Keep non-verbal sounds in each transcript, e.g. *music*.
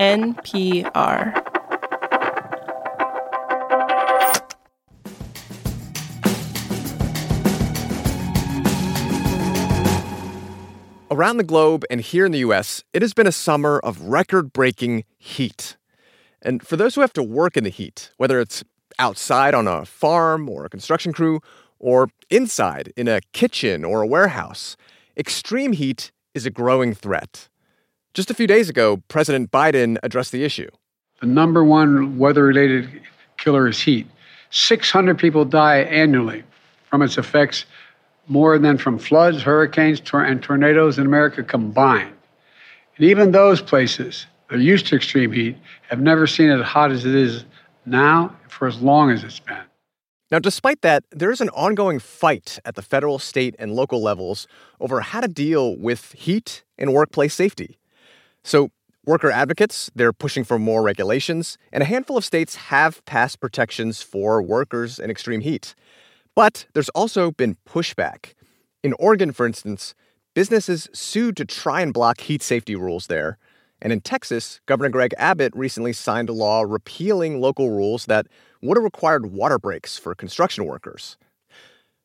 NPR. Around the globe and here in the US, it has been a summer of record breaking heat. And for those who have to work in the heat, whether it's outside on a farm or a construction crew, or inside in a kitchen or a warehouse, extreme heat is a growing threat. Just a few days ago, President Biden addressed the issue. The number one weather related killer is heat. 600 people die annually from its effects more than from floods, hurricanes, tor- and tornadoes in America combined. And even those places that are used to extreme heat have never seen it as hot as it is now for as long as it's been. Now, despite that, there is an ongoing fight at the federal, state, and local levels over how to deal with heat and workplace safety. So, worker advocates, they're pushing for more regulations, and a handful of states have passed protections for workers in extreme heat. But there's also been pushback. In Oregon, for instance, businesses sued to try and block heat safety rules there. And in Texas, Governor Greg Abbott recently signed a law repealing local rules that would have required water breaks for construction workers.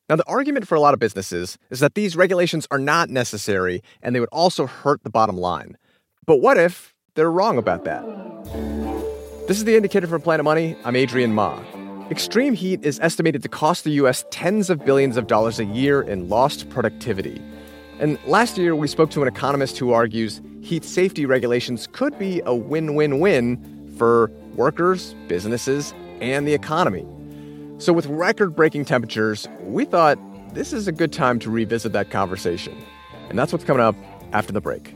Now, the argument for a lot of businesses is that these regulations are not necessary and they would also hurt the bottom line. But what if they're wrong about that? This is the indicator from Planet Money. I'm Adrian Ma. Extreme heat is estimated to cost the U.S. tens of billions of dollars a year in lost productivity. And last year, we spoke to an economist who argues heat safety regulations could be a win win win for workers, businesses, and the economy. So, with record breaking temperatures, we thought this is a good time to revisit that conversation. And that's what's coming up after the break.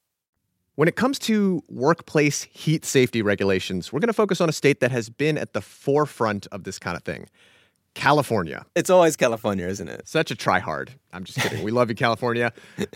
When it comes to workplace heat safety regulations, we're going to focus on a state that has been at the forefront of this kind of thing California. It's always California, isn't it? Such a tryhard. I'm just kidding. *laughs* we love you, California.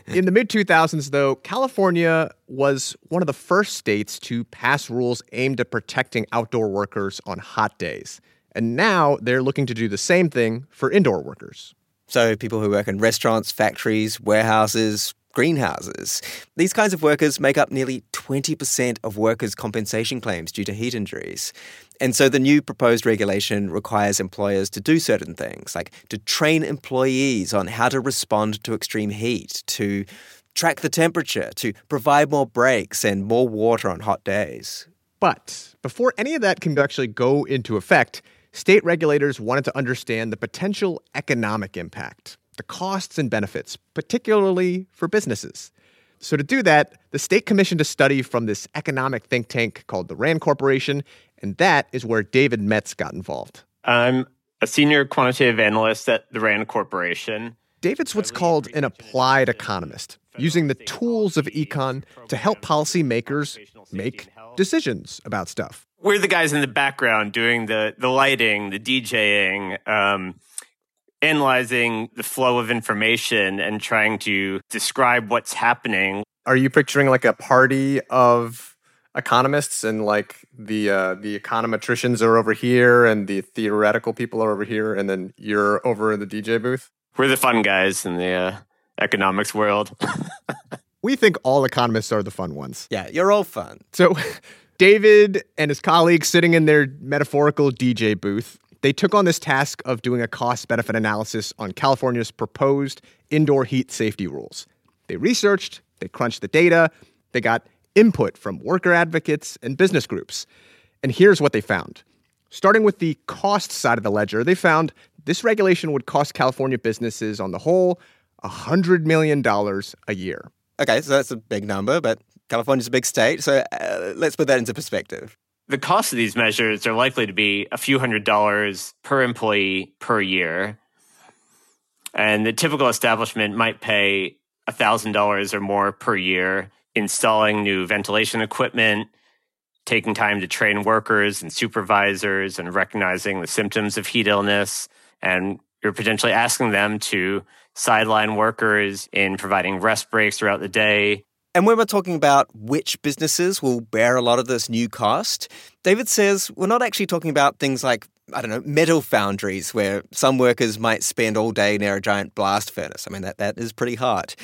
In the mid 2000s, though, California was one of the first states to pass rules aimed at protecting outdoor workers on hot days. And now they're looking to do the same thing for indoor workers. So, people who work in restaurants, factories, warehouses, greenhouses. These kinds of workers make up nearly 20% of workers' compensation claims due to heat injuries. And so the new proposed regulation requires employers to do certain things, like to train employees on how to respond to extreme heat, to track the temperature, to provide more breaks and more water on hot days. But before any of that can actually go into effect, state regulators wanted to understand the potential economic impact the costs and benefits, particularly for businesses. So, to do that, the state commissioned a study from this economic think tank called the RAND Corporation, and that is where David Metz got involved. I'm a senior quantitative analyst at the RAND Corporation. David's what's called an applied economist, using the tools of econ to help policymakers make decisions about stuff. We're the guys in the background doing the, the lighting, the DJing, um, analyzing the flow of information and trying to describe what's happening. Are you picturing like a party of economists and like the uh, the econometricians are over here and the theoretical people are over here and then you're over in the DJ booth? We're the fun guys in the uh, economics world. *laughs* we think all economists are the fun ones. Yeah, you're all fun. So *laughs* David and his colleagues sitting in their metaphorical DJ booth they took on this task of doing a cost benefit analysis on California's proposed indoor heat safety rules. They researched, they crunched the data, they got input from worker advocates and business groups. And here's what they found. Starting with the cost side of the ledger, they found this regulation would cost California businesses on the whole $100 million a year. Okay, so that's a big number, but California's a big state. So uh, let's put that into perspective the cost of these measures are likely to be a few hundred dollars per employee per year. And the typical establishment might pay $1,000 or more per year installing new ventilation equipment, taking time to train workers and supervisors, and recognizing the symptoms of heat illness. And you're potentially asking them to sideline workers in providing rest breaks throughout the day, and when we're talking about which businesses will bear a lot of this new cost, David says we're not actually talking about things like, I don't know, metal foundries where some workers might spend all day near a giant blast furnace. I mean, that, that is pretty hard.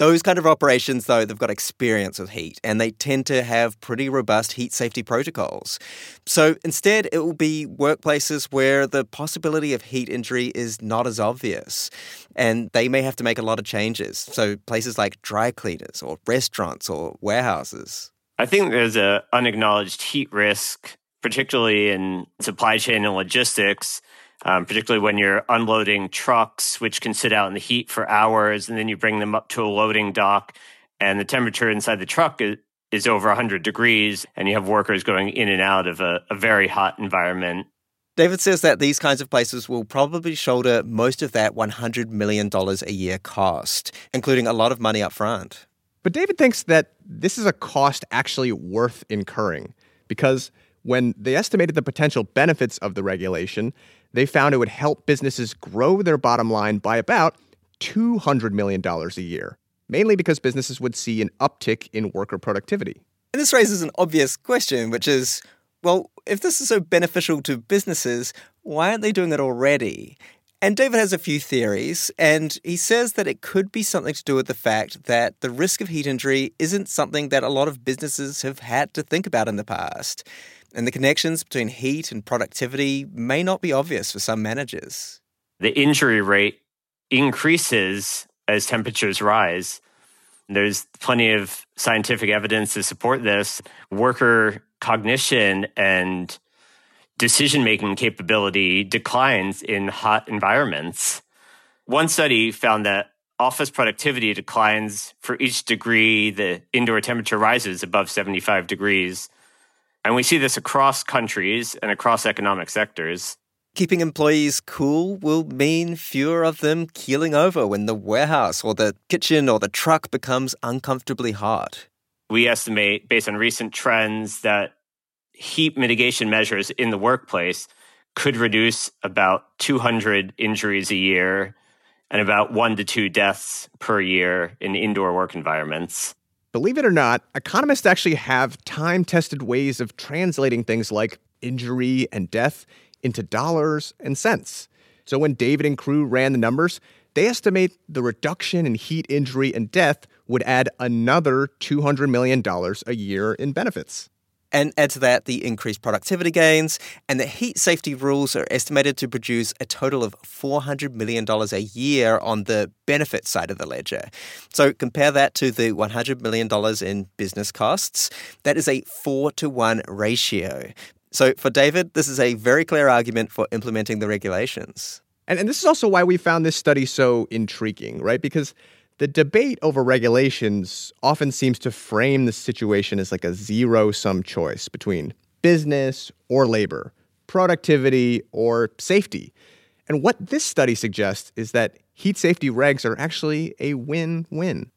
Those kind of operations, though, they've got experience with heat and they tend to have pretty robust heat safety protocols. So instead, it will be workplaces where the possibility of heat injury is not as obvious and they may have to make a lot of changes. So places like dry cleaners or restaurants or warehouses. I think there's a unacknowledged heat risk, particularly in supply chain and logistics um, particularly when you're unloading trucks, which can sit out in the heat for hours, and then you bring them up to a loading dock, and the temperature inside the truck is, is over 100 degrees, and you have workers going in and out of a, a very hot environment. David says that these kinds of places will probably shoulder most of that $100 million a year cost, including a lot of money up front. But David thinks that this is a cost actually worth incurring because when they estimated the potential benefits of the regulation, they found it would help businesses grow their bottom line by about $200 million a year, mainly because businesses would see an uptick in worker productivity. And this raises an obvious question, which is well, if this is so beneficial to businesses, why aren't they doing it already? And David has a few theories, and he says that it could be something to do with the fact that the risk of heat injury isn't something that a lot of businesses have had to think about in the past and the connections between heat and productivity may not be obvious for some managers. The injury rate increases as temperatures rise. There's plenty of scientific evidence to support this. Worker cognition and decision making capability declines in hot environments. One study found that office productivity declines for each degree the indoor temperature rises above 75 degrees. And we see this across countries and across economic sectors. Keeping employees cool will mean fewer of them keeling over when the warehouse or the kitchen or the truck becomes uncomfortably hot. We estimate, based on recent trends, that heat mitigation measures in the workplace could reduce about 200 injuries a year and about one to two deaths per year in indoor work environments. Believe it or not, economists actually have time tested ways of translating things like injury and death into dollars and cents. So when David and crew ran the numbers, they estimate the reduction in heat injury and death would add another $200 million a year in benefits. And add to that the increased productivity gains, and the heat safety rules are estimated to produce a total of $400 million a year on the benefit side of the ledger. So compare that to the $100 million in business costs. That is a four to one ratio. So for David, this is a very clear argument for implementing the regulations. And, and this is also why we found this study so intriguing, right? Because the debate over regulations often seems to frame the situation as like a zero sum choice between business or labor, productivity or safety. And what this study suggests is that heat safety regs are actually a win win.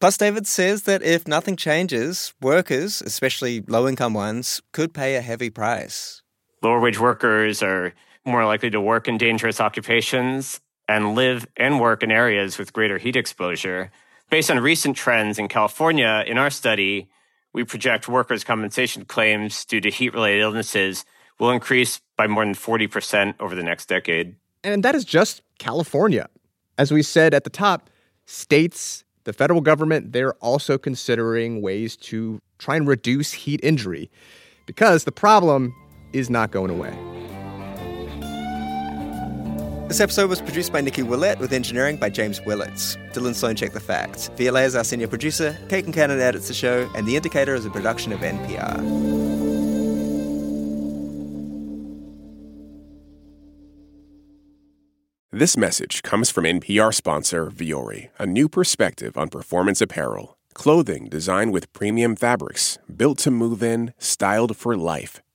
Plus, David says that if nothing changes, workers, especially low income ones, could pay a heavy price. Lower wage workers are more likely to work in dangerous occupations and live and work in areas with greater heat exposure. Based on recent trends in California, in our study, we project workers' compensation claims due to heat related illnesses will increase by more than 40% over the next decade. And that is just California. As we said at the top, states, the federal government, they're also considering ways to try and reduce heat injury because the problem is not going away. This episode was produced by Nicky Ouellet with engineering by James Willits. Dylan Sloan checked the facts. Viet Le is our senior producer, Kate Concannon edits the show, and The Indicator is a production of NPR. This message comes from NPR sponsor Vuori, a new perspective on performance apparel. Clothing designed with premium fabrics, built to move in, styled for life.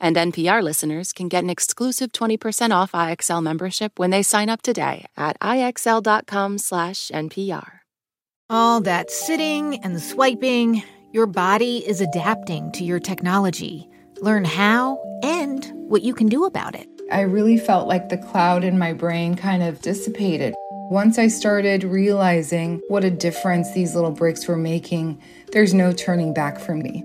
And NPR listeners can get an exclusive 20% off IXL membership when they sign up today at IXL.com/NPR. All that sitting and swiping, your body is adapting to your technology. Learn how and what you can do about it. I really felt like the cloud in my brain kind of dissipated. Once I started realizing what a difference these little breaks were making, there's no turning back for me.